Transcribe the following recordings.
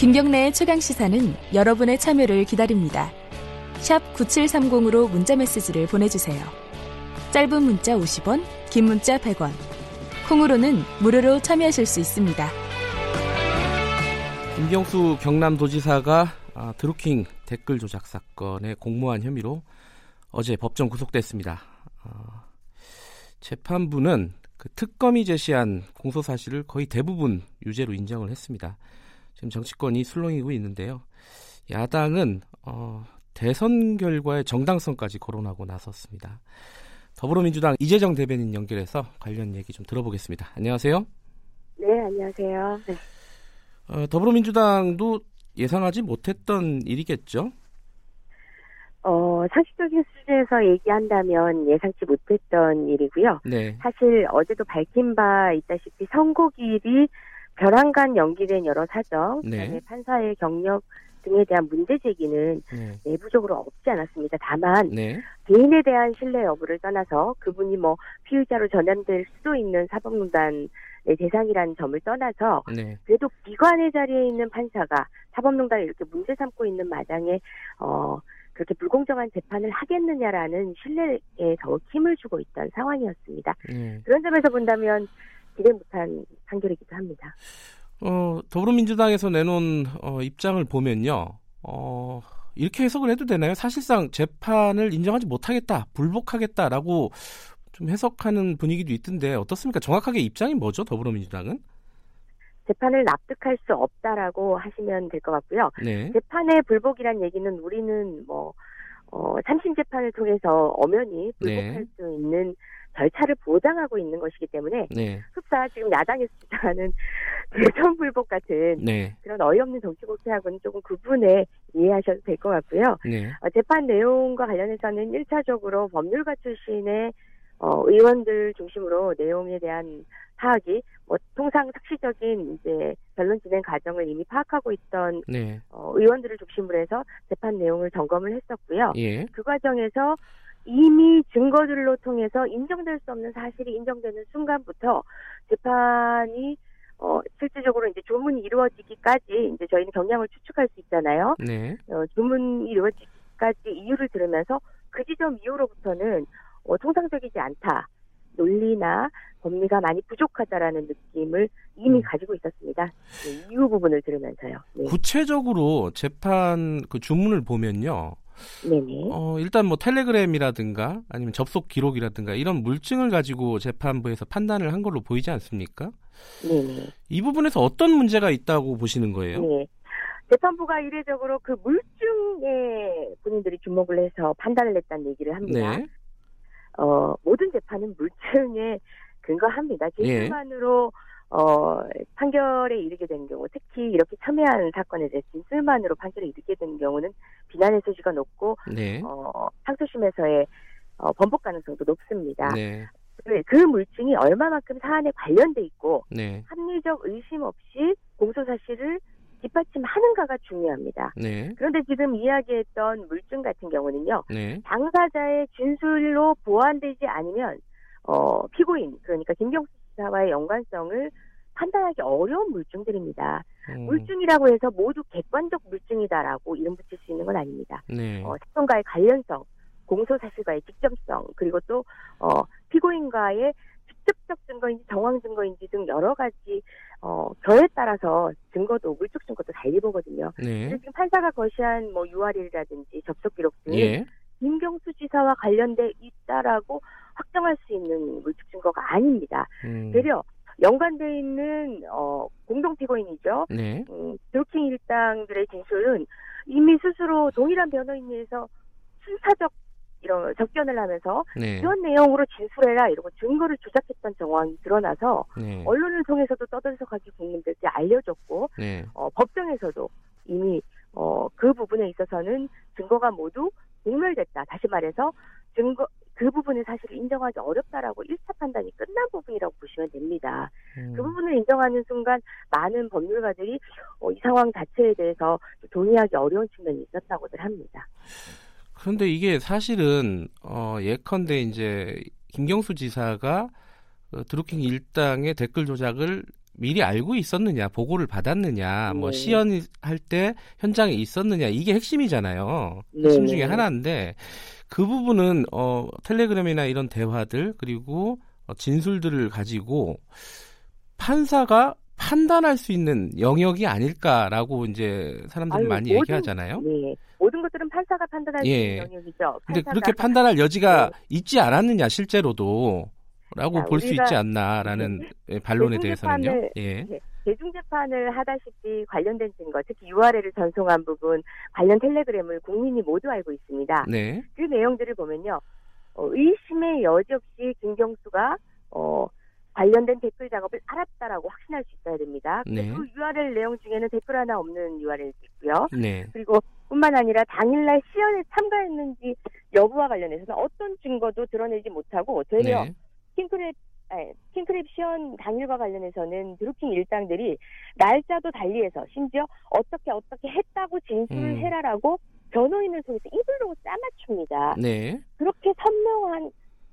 김경래의 최강 시사는 여러분의 참여를 기다립니다. 9730으로 문자 메시지를 보내주세요. 짧은 문자 50원, 긴 문자 100원. 콩으로는 무료로 참여하실 수 있습니다. 김경수 경남도지사가 아, 드루킹 댓글 조작 사건의 공모한 혐의로 어제 법정 구속됐습니다. 아, 재판부는 그 특검이 제시한 공소 사실을 거의 대부분 유죄로 인정을 했습니다. 지금 정치권이 술렁이고 있는데요. 야당은 어, 대선 결과의 정당성까지 거론하고 나섰습니다. 더불어민주당 이재정 대변인 연결해서 관련 얘기 좀 들어보겠습니다. 안녕하세요. 네, 안녕하세요. 네. 어, 더불어민주당도 예상하지 못했던 일이겠죠? 어, 상식적인 수준에서 얘기한다면 예상치 못했던 일이고요. 네. 사실 어제도 밝힌 바 있다시피 선고일이 벼랑간 연기된 여러 사정, 네. 판사의 경력 등에 대한 문제 제기는 네. 내부적으로 없지 않았습니다. 다만 네. 개인에 대한 신뢰 여부를 떠나서 그분이 뭐 피의자로 전환될 수도 있는 사법농단의 대상이라는 점을 떠나서 네. 그래도 비관의 자리에 있는 판사가 사법농단을 이렇게 문제 삼고 있는 마당에 어 그렇게 불공정한 재판을 하겠느냐라는 신뢰에 더욱 힘을 주고 있던 상황이었습니다. 네. 그런 점에서 본다면 기대 못한 판결이기도 합니다. 어, 더불어민주당에서 내놓은 어, 입장을 보면요. 어, 이렇게 해석을 해도 되나요? 사실상 재판을 인정하지 못하겠다, 불복하겠다라고 좀 해석하는 분위기도 있던데 어떻습니까? 정확하게 입장이 뭐죠? 더불어민주당은? 재판을 납득할 수 없다라고 하시면 될 것 같고요. 네. 재판의 불복이란 얘기는 우리는 뭐 어, 삼심 재판을 통해서 엄연히 불복할 네. 수 있는 절차를 보장하고 있는 것이기 때문에 네. 흡사 지금 야당에서 주장하는 대선 불복 같은 네. 그런 어이없는 정치 공세하고는 조금 구분해 이해하셔도 될 것 같고요. 네. 어, 재판 내용과 관련해서는 1차적으로 법률가 출신의 어, 의원들 중심으로 내용에 대한 파악이 뭐 통상 삭시적인 이제 변론 진행 과정을 이미 파악하고 있던 네. 어, 의원들을 중심으로 해서 재판 내용을 점검을 했었고요. 예. 그 과정에서 이미 증거들로 통해서 인정될 수 없는 사실이 인정되는 순간부터 재판이 어, 실질적으로 이제 조문이 이루어지기까지 이제 저희는 경향을 추측할 수 있잖아요. 네. 어, 주문이 이루어지기까지 이유를 들으면서 그 지점 이후로부터는 어, 통상적이지 않다. 논리나 법리가 많이 부족하다라는 느낌을 이미 음. 가지고 있었습니다. 네, 이후 부분을 들으면서요. 네. 구체적으로 재판 그 주문을 보면요. 네네. 어, 일단 뭐 텔레그램이라든가 아니면 접속 기록이라든가 이런 물증을 가지고 재판부에서 판단을 한 걸로 보이지 않습니까? 네네. 이 부분에서 어떤 문제가 있다고 보시는 거예요? 네. 재판부가 이례적으로 그 물증에 본인들이 주목을 해서 판단을 했다는 얘기를 합니다. 네. 어, 모든 재판은 물증에 근거합니다. 예. 진술만으로 어, 판결에 이르게 된 경우, 특히 이렇게 첨예한 사건에 대해 진술만으로 판결에 이르게 된 경우는 비난의 소지가 높고 네. 어, 항소심에서의 어, 번복 가능성도 높습니다. 네. 그, 그 물증이 얼마만큼 사안에 관련돼 있고 네. 합리적 의심 없이 공소 사실을 뒷받침하는가가 중요합니다. 네. 그런데 지금 이야기했던 물증 같은 경우는요, 네. 당사자의 진술로 보완되지 않으면 어, 피고인 그러니까 김경수 지사와의 연관성을 판단하기 어려운 물증들입니다. 음, 물증이라고 해서 모두 객관적 물증이다라고 이름 붙일 수 있는 건 아닙니다. 네. 어, 사건과의 관련성, 공소 사실과의 직접성, 그리고 또 어, 피고인과의 직접적 증거인지 정황 증거인지 등 여러 가지 어, 결에 따라서 증거도 물적 증거도 달리 보거든요. 네. 그래서 지금 판사가 거시한 뭐 URL이라든지 접속 기록 등 예. 김경수 지사와 관련돼 있다라고 확정할 수 있는 물적 증거가 아닙니다. 음, 되려 연관돼 있는 어, 공동 피고인이죠. 네. 음, 드루킹 일당들의 진술은 이미 스스로 동일한 변호인에서 순사적 이런 접견을 하면서 네. 이런 내용으로 진술해라 이러고 증거를 조작했던 정황이 드러나서 네. 언론을 통해서도 떠들썩하게 국민들께 알려졌고 네. 어, 법정에서도 이미 어, 그 부분에 있어서는 증거가 모두 공멸됐다. 다시 말해서 증거 그 부분의 사실을 인정하기 어렵다라고 1차 판단이 끝난 부분이라고 보시면 됩니다. 음, 그 부분을 인정하는 순간 많은 법률가들이 어, 이 상황 자체에 대해서 동의하기 어려운 측면이 있었다고들 합니다. 그런데 이게 사실은 어, 예컨대 이제 김경수 지사가 어, 드루킹 일당의 댓글 조작을 미리 알고 있었느냐, 보고를 받았느냐, 뭐 네. 시연할 때 현장에 있었느냐 이게 핵심이잖아요. 네. 핵심 중에 하나인데 그 부분은 어 텔레그램이나 이런 대화들 그리고 어, 진술들을 가지고 판사가 판단할 수 있는 영역이 아닐까라고 이제 사람들이 아유, 많이 모든- 얘기하잖아요. 네. 모든 것들은 판사가 판단할 수 예. 있는 영역이죠. 근데 그렇게 판단할 여지가 네. 있지 않았느냐 실제로도 라고 자, 볼수 있지 않나라는 예, 반론에 대해서는요. 대중재판을- 예. 네, 대중 재판을 하다시피 관련된 증거, 특히 URL을 전송한 부분, 관련 텔레그램을 국민이 모두 알고 있습니다. 네. 그 내용들을 보면요. 어, 의심의 여지 없이 김경수가 어, 관련된 댓글 작업을 알았다라고 확신할 수 있어야 됩니다. 네. 그 URL 내용 중에는 댓글 하나 없는 URL도 있고요. 네. 그리고 뿐만 아니라 당일날 시연에 참가했는지 여부와 관련해서는 어떤 증거도 드러내지 못하고 되려 네. 킹크랩 아니, 킹크랩 시연 당일과 관련해서는 드루킹 일당들이 날짜도 달리해서 심지어 어떻게 어떻게 했다고 진술을 음. 해라라고 변호인을 통해서 입으로 짜맞춥니다. 네. 그렇게 선명한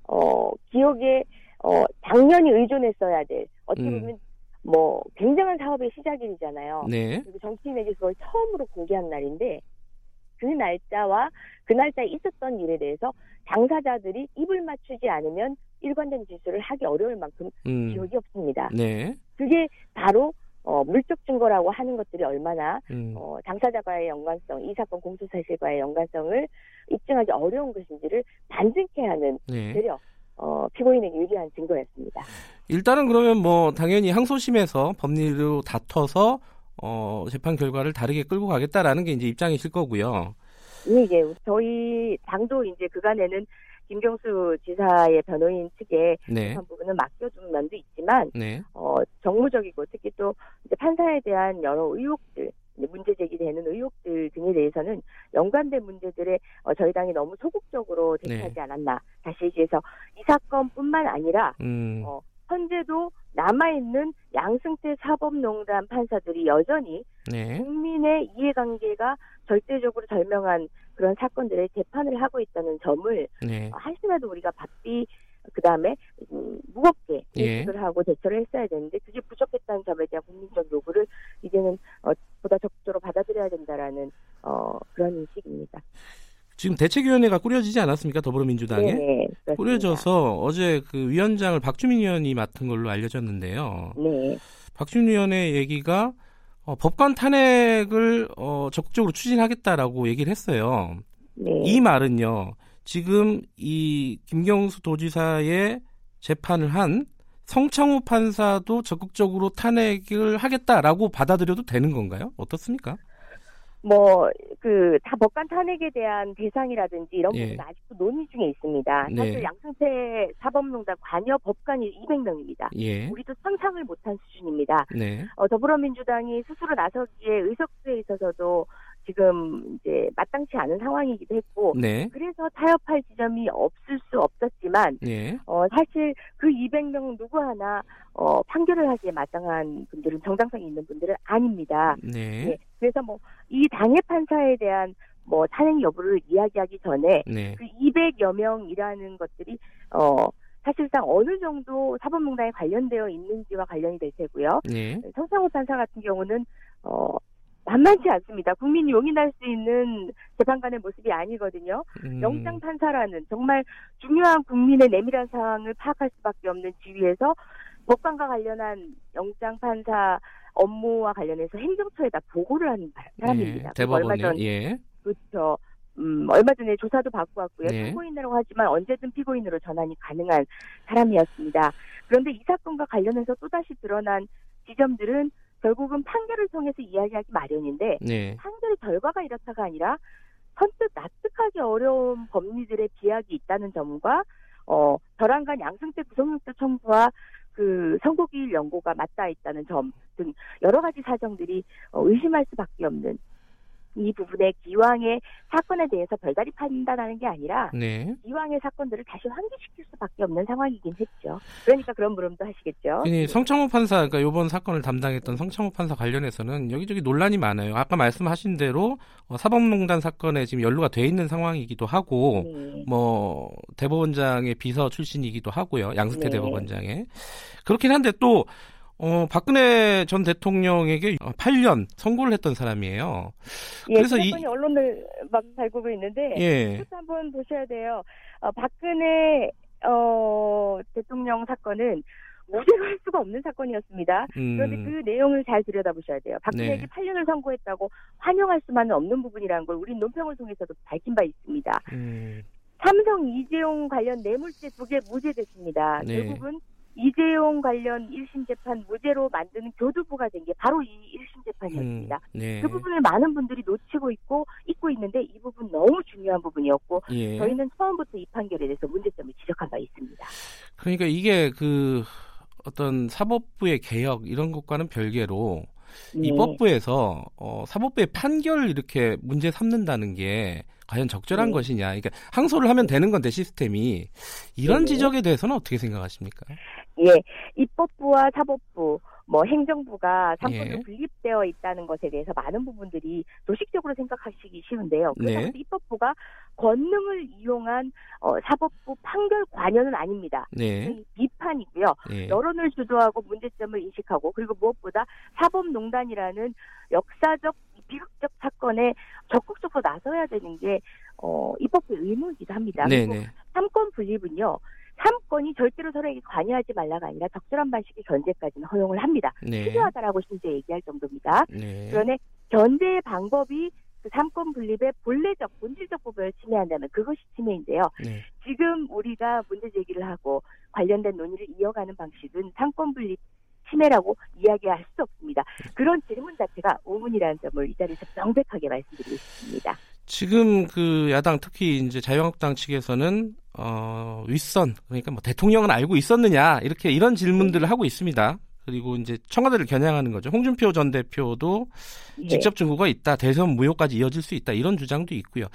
어, 기억에 어, 당연히 의존했어야 될 어떻게 음. 보면 뭐 굉장한 사업의 시작일이잖아요. 네. 그리고 정치인에게 그걸 처음으로 공개한 날인데 그 날짜와 그 날짜에 있었던 일에 대해서 당사자들이 입을 맞추지 않으면 일관된 진술을 하기 어려울 만큼 음. 기억이 없습니다. 네. 그게 바로 어, 물적 증거라고 하는 것들이 얼마나 음. 어, 당사자과의 연관성, 이 사건 공소 사실과의 연관성을 입증하기 어려운 것인지를 반증케 하는 네. 되려 어, 피고인에게 유리한 증거였습니다. 일단은 그러면 뭐 당연히 항소심에서 법리로 다퉈서 어, 재판 결과를 다르게 끌고 가겠다라는 게 이제 입장이실 거고요. 예, 예. 저희 당도 이제 그간에는 김경수 지사의 변호인 측에 네. 재판 부분을 맡겨둔 면도 있지만 네. 어, 정무적이고 특히 또 이제 판사에 대한 여러 의혹들 문제 제기되는 의혹들 등에 대해서는 연관된 문제들에 어, 저희 당이 너무 소극적으로 대처하지 네. 않았나 다시 얘기해서 이 사건뿐만 아니라 음. 어, 현재도 남아있는 양승태 사법농단 판사들이 여전히 네. 국민의 이해관계가 절대적으로 절명한 그런 사건들의 재판을 하고 있다는 점을 네. 한심해도 우리가 바삐 그 다음에 음, 무겁게 예. 인식을 하고 대처를 했어야 되는데 그게 부족했다는 점에 대한 국민적 요구를 이제는 어, 보다 적극적으로 받아들여야 된다라는 어, 그런 인식입니다. 지금 대책위원회가 꾸려지지 않았습니까? 더불어민주당에 네. 꾸려져서 어제 그 위원장을 박주민 의원이 맡은 걸로 알려졌는데요. 네, 박주민 의원의 얘기가 어, 법관 탄핵을 어, 적극적으로 추진하겠다라고 얘기를 했어요. 네, 이 말은요. 지금 이 김경수 도지사의 재판을 한 성창호 판사도 적극적으로 탄핵을 하겠다라고 받아들여도 되는 건가요? 어떻습니까? 뭐 그 다 법관 탄핵에 대한 대상이라든지 이런 예. 부분은 아직도 논의 중에 있습니다. 네. 사실 양승태 사법농단 관여 법관이 200명입니다. 예. 우리도 상상을 못한 수준입니다. 네. 어, 더불어민주당이 스스로 나서기에 의석수에 있어서도 지금 이제 마땅치 않은 상황이기도 했고 네. 그래서 타협할 지점이 없을 수 없었지만 네. 어, 사실 그 200명 누구 하나 어, 판결을 하기에 마땅한 분들은 정당성이 있는 분들은 아닙니다. 네. 예, 그래서 뭐 이 당해 판사에 대한 뭐 탄핵 여부를 이야기하기 전에 네. 그 200여 명이라는 것들이 어 사실상 어느 정도 사법농단에 관련되어 있는지와 관련이 될 테고요. 네. 성상호 판사 같은 경우는 어 만만치 않습니다. 국민이 용인할 수 있는 재판관의 모습이 아니거든요. 음, 영장 판사라는 정말 중요한 국민의 내밀한 사항을 파악할 수밖에 없는 지위에서 법관과 관련한 영장 판사 업무와 관련해서 행정처에다 보고를 하는 사람입니다. 네. 그리고 얼마 전 예. 그렇죠. 음, 얼마 전에 조사도 받고 왔고요. 네. 피고인이라고 하지만 언제든 피고인으로 전환이 가능한 사람이었습니다. 그런데 이 사건과 관련해서 또다시 드러난 지점들은 결국은 판결을 통해서 이야기하기 마련인데 네. 판결의 결과가 이렇다가 아니라 선뜻 납득하기 어려운 법리들의 비약이 있다는 점과 어, 결함간 양승태 구속영장 청구와 그 선고기일 연고가 맞닿아 있다는 점 등 여러 가지 사정들이 어, 의심할 수밖에 없는 이 부분에 기왕의 사건에 대해서 별다리 판단하는 게 아니라 네. 이왕의 사건들을 다시 환기시킬 수밖에 없는 상황이긴 했죠. 그러니까 그런 물음도 하시겠죠. 아니, 성창호 판사, 그러니까 이번 사건을 담당했던 성창호 판사 관련해서는 여기저기 논란이 많아요. 아까 말씀하신 대로 어, 사법농단 사건에 지금 연루가 돼 있는 상황이기도 하고, 네. 뭐 대법원장의 비서 출신이기도 하고요. 양승태 네. 대법원장의 그렇긴 한데 또 어, 박근혜 전 대통령에게 8년 선고를 했던 사람이에요. 예, 그래서 이 언론을 막 달구고 있는데 예. 한번 보셔야 돼요. 어, 박근혜 어, 대통령 사건은 무죄로 할 수가 없는 사건이었습니다. 음. 그런데 그 내용을 잘 들여다보셔야 돼요. 박근혜에게 네. 8년을 선고했다고 환영할 수만은 없는 부분이라는 걸 우리 논평을 통해서도 밝힌 바 있습니다. 음. 삼성 이재용 관련 뇌물죄 두 개 무죄됐습니다. 네. 결국은 이재용 관련 1심 재판 무죄로 만드는 교두부가 된 게 바로 이 1심 재판이었습니다. 음, 네. 그 부분을 많은 분들이 놓치고 있고 잊고 있는데 이 부분 너무 중요한 부분이었고 예. 저희는 처음부터 이 판결에 대해서 문제점을 지적한 바 있습니다. 그러니까 이게 그 어떤 사법부의 개혁 이런 것과는 별개로 네. 입법부에서 어, 사법부의 판결을 이렇게 문제 삼는다는 게 과연 적절한 네. 것이냐. 그러니까 항소를 하면 되는 건데 시스템이 이런 네. 지적에 대해서는 어떻게 생각하십니까? 예, 입법부와 사법부 뭐 행정부가 삼권으로 예. 분립되어 있다는 것에 대해서 많은 부분들이 도식적으로 생각하시기 쉬운데요. 그래서 네. 입법부가 권능을 이용한 어, 사법부 판결 관여는 아닙니다. 네. 비판이고요. 네. 여론을 주도하고 문제점을 인식하고 그리고 무엇보다 사법농단이라는 역사적 비극적 사건에 적극적으로 나서야 되는 게 어, 입법부의 의무이기도 합니다. 네, 그리고 네. 삼권 분립은요. 삼권이 절대로 서로에게 관여하지 말라가 아니라 적절한 방식의 견제까지는 허용을 합니다. 네. 필요하다라고 심지어 얘기할 정도입니다. 네. 그런데 견제의 방법이 그 삼권 분립의 본래적 본질적 부분을 침해한다면 그것이 침해인데요. 네. 지금 우리가 문제 제기를 하고 관련된 논의를 이어가는 방식은 삼권 분립 침해라고 이야기할 수 없습니다. 그런 질문 자체가 오문이라는 점을 이 자리에서 명백하게 말씀드리겠습니다. 지금 그 야당 특히 이제 자유한국당 측에서는 어 윗선 그러니까 뭐 대통령은 알고 있었느냐 이렇게 이런 질문들을 하고 있습니다. 그리고 이제 청와대를 겨냥하는 거죠. 홍준표 전 대표도 네. 직접 증거가 있다. 대선 무효까지 이어질 수 있다. 이런 주장도 있고요.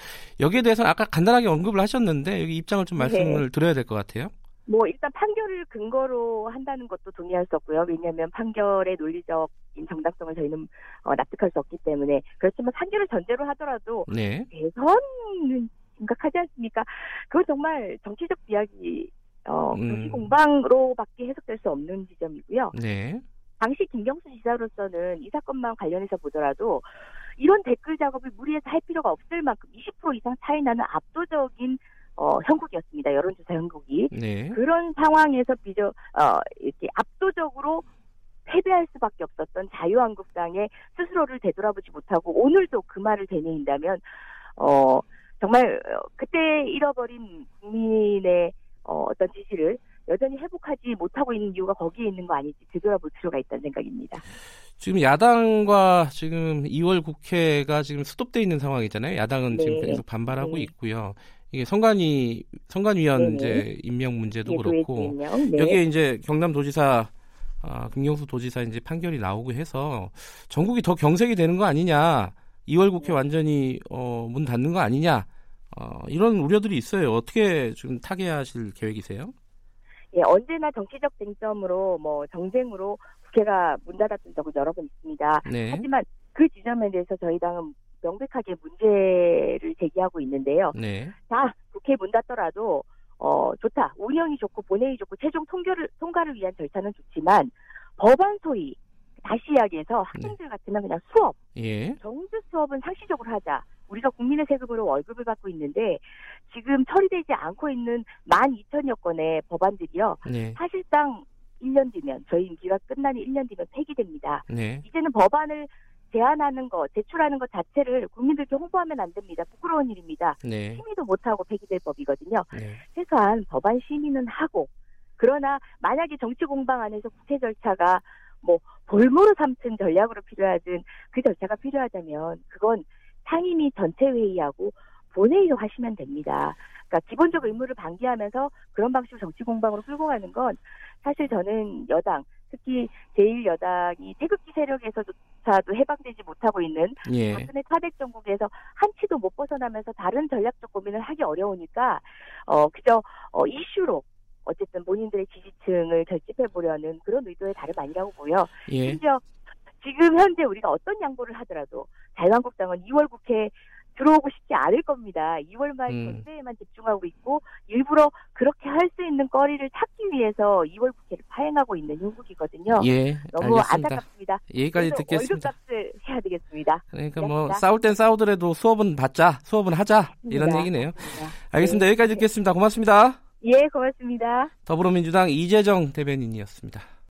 여기에 대해서는 아까 간단하게 언급을 하셨는데 여기 입장을 좀 말씀을 네. 드려야 될 것 같아요. 뭐 일단 판결을 근거로 한다는 것도 동의할 수 없고요. 왜냐하면 판결의 논리적인 정당성을 저희는 어, 납득할 수 없기 때문에 그렇지만 판결을 전제로 하더라도 네. 대선은 심각하지 않습니까? 그건 정말 정치적 비약이 어, 음. 공방으로밖에 해석될 수 없는 지점이고요. 네. 당시 김경수 지사로서는 이 사건만 관련해서 보더라도 이런 댓글 작업을 무리해서 할 필요가 없을 만큼 20% 이상 차이 나는 압도적인 어, 형국이었습니다. 여론조사 형국이. 네. 그런 상황에서 비저, 어, 이렇게 압도적으로 패배할 수밖에 없었던 자유한국당의 스스로를 되돌아보지 못하고 오늘도 그 말을 되뇌인다면, 어, 정말 어, 그때 잃어버린 국민의 어, 어떤 지지를 여전히 회복하지 못하고 있는 이유가 거기에 있는 거 아닌지 되돌아볼 필요가 있다는 생각입니다. 지금 야당과 지금 2월 국회가 지금 스톱돼 있는 상황이잖아요. 야당은 네. 지금 계속 반발하고 네. 있고요. 이게 선관위 선관위원 이제 임명 문제도 네, 그렇고 네. 여기에 이제 경남도지사 아, 김경수 도지사 이제 판결이 나오고 해서 전국이 더 경색이 되는 거 아니냐 2월 국회 완전히 어, 문 닫는 거 아니냐 어, 이런 우려들이 있어요. 어떻게 좀 타개하실 계획이세요? 예, 언제나 정치적 쟁점으로 뭐 정쟁으로 국회가 문 닫았던 적은 여러 번 있습니다. 네. 하지만 그 지점에 대해서 저희 당은 명백하게 문제를 제기하고 있는데요. 네. 자, 국회 문 닫더라도 어, 좋다. 운영이 좋고 본회의 좋고 최종 통결을 통과를 위한 절차는 좋지만 법안 소위 다시 이야기해서 학생들 네. 같으면 그냥 수업, 예. 정규 수업은 상시적으로 하자. 우리가 국민의 세금으로 월급을 받고 있는데 지금 처리되지 않고 있는 만 이천여 건의 법안들이요. 네. 사실상 1년 뒤면 저희 임기가 끝나는 1년 뒤면 폐기됩니다. 네. 이제는 법안을 제안하는 거, 제출하는 것 자체를 국민들께 홍보하면 안 됩니다. 부끄러운 일입니다. 네. 심의도 못하고 폐기될 법이거든요. 네. 최소한 법안 심의는 하고, 그러나 만약에 정치 공방 안에서 국회 절차가 뭐 볼모로 삼든 전략으로 필요하든 그 절차가 필요하다면 그건 상임위 전체 회의하고 본회의로 하시면 됩니다. 그러니까 기본적 의무를 방기하면서 그런 방식으로 정치 공방으로 끌고 가는 건 사실 저는 여당 특히 제1여당이 태극기 세력에서조차도 해방되지 못하고 있는 예. 박근혜 차백 정국에서 한치도 못 벗어나면서 다른 전략적 고민을 하기 어려우니까 어 그저 어 이슈로 어쨌든 본인들의 지지층을 결집해 보려는 그런 의도의 다름 아니라고 보여. 예. 심지어 지금 현재 우리가 어떤 양보를 하더라도 자유한국당은 2월 국회 들어오고 싶지 않을 겁니다. 2월 말 음. 전대에만 집중하고 있고 일부러 그렇게 할 수 있는 거리를 찾기 위해서 2월 국회를 파행하고 있는 형국이거든요. 예, 너무 알겠습니다. 안타깝습니다. 여기까지 듣겠습니다. 월급값을 해야 되겠습니다. 그러니까 네, 뭐 네. 싸울 땐 싸우더라도 수업은 받자, 수업은 하자 이런 맞습니다. 얘기네요. 맞습니다. 알겠습니다. 네. 여기까지 듣겠습니다. 고맙습니다. 예, 고맙습니다. 더불어민주당 이재정 대변인이었습니다.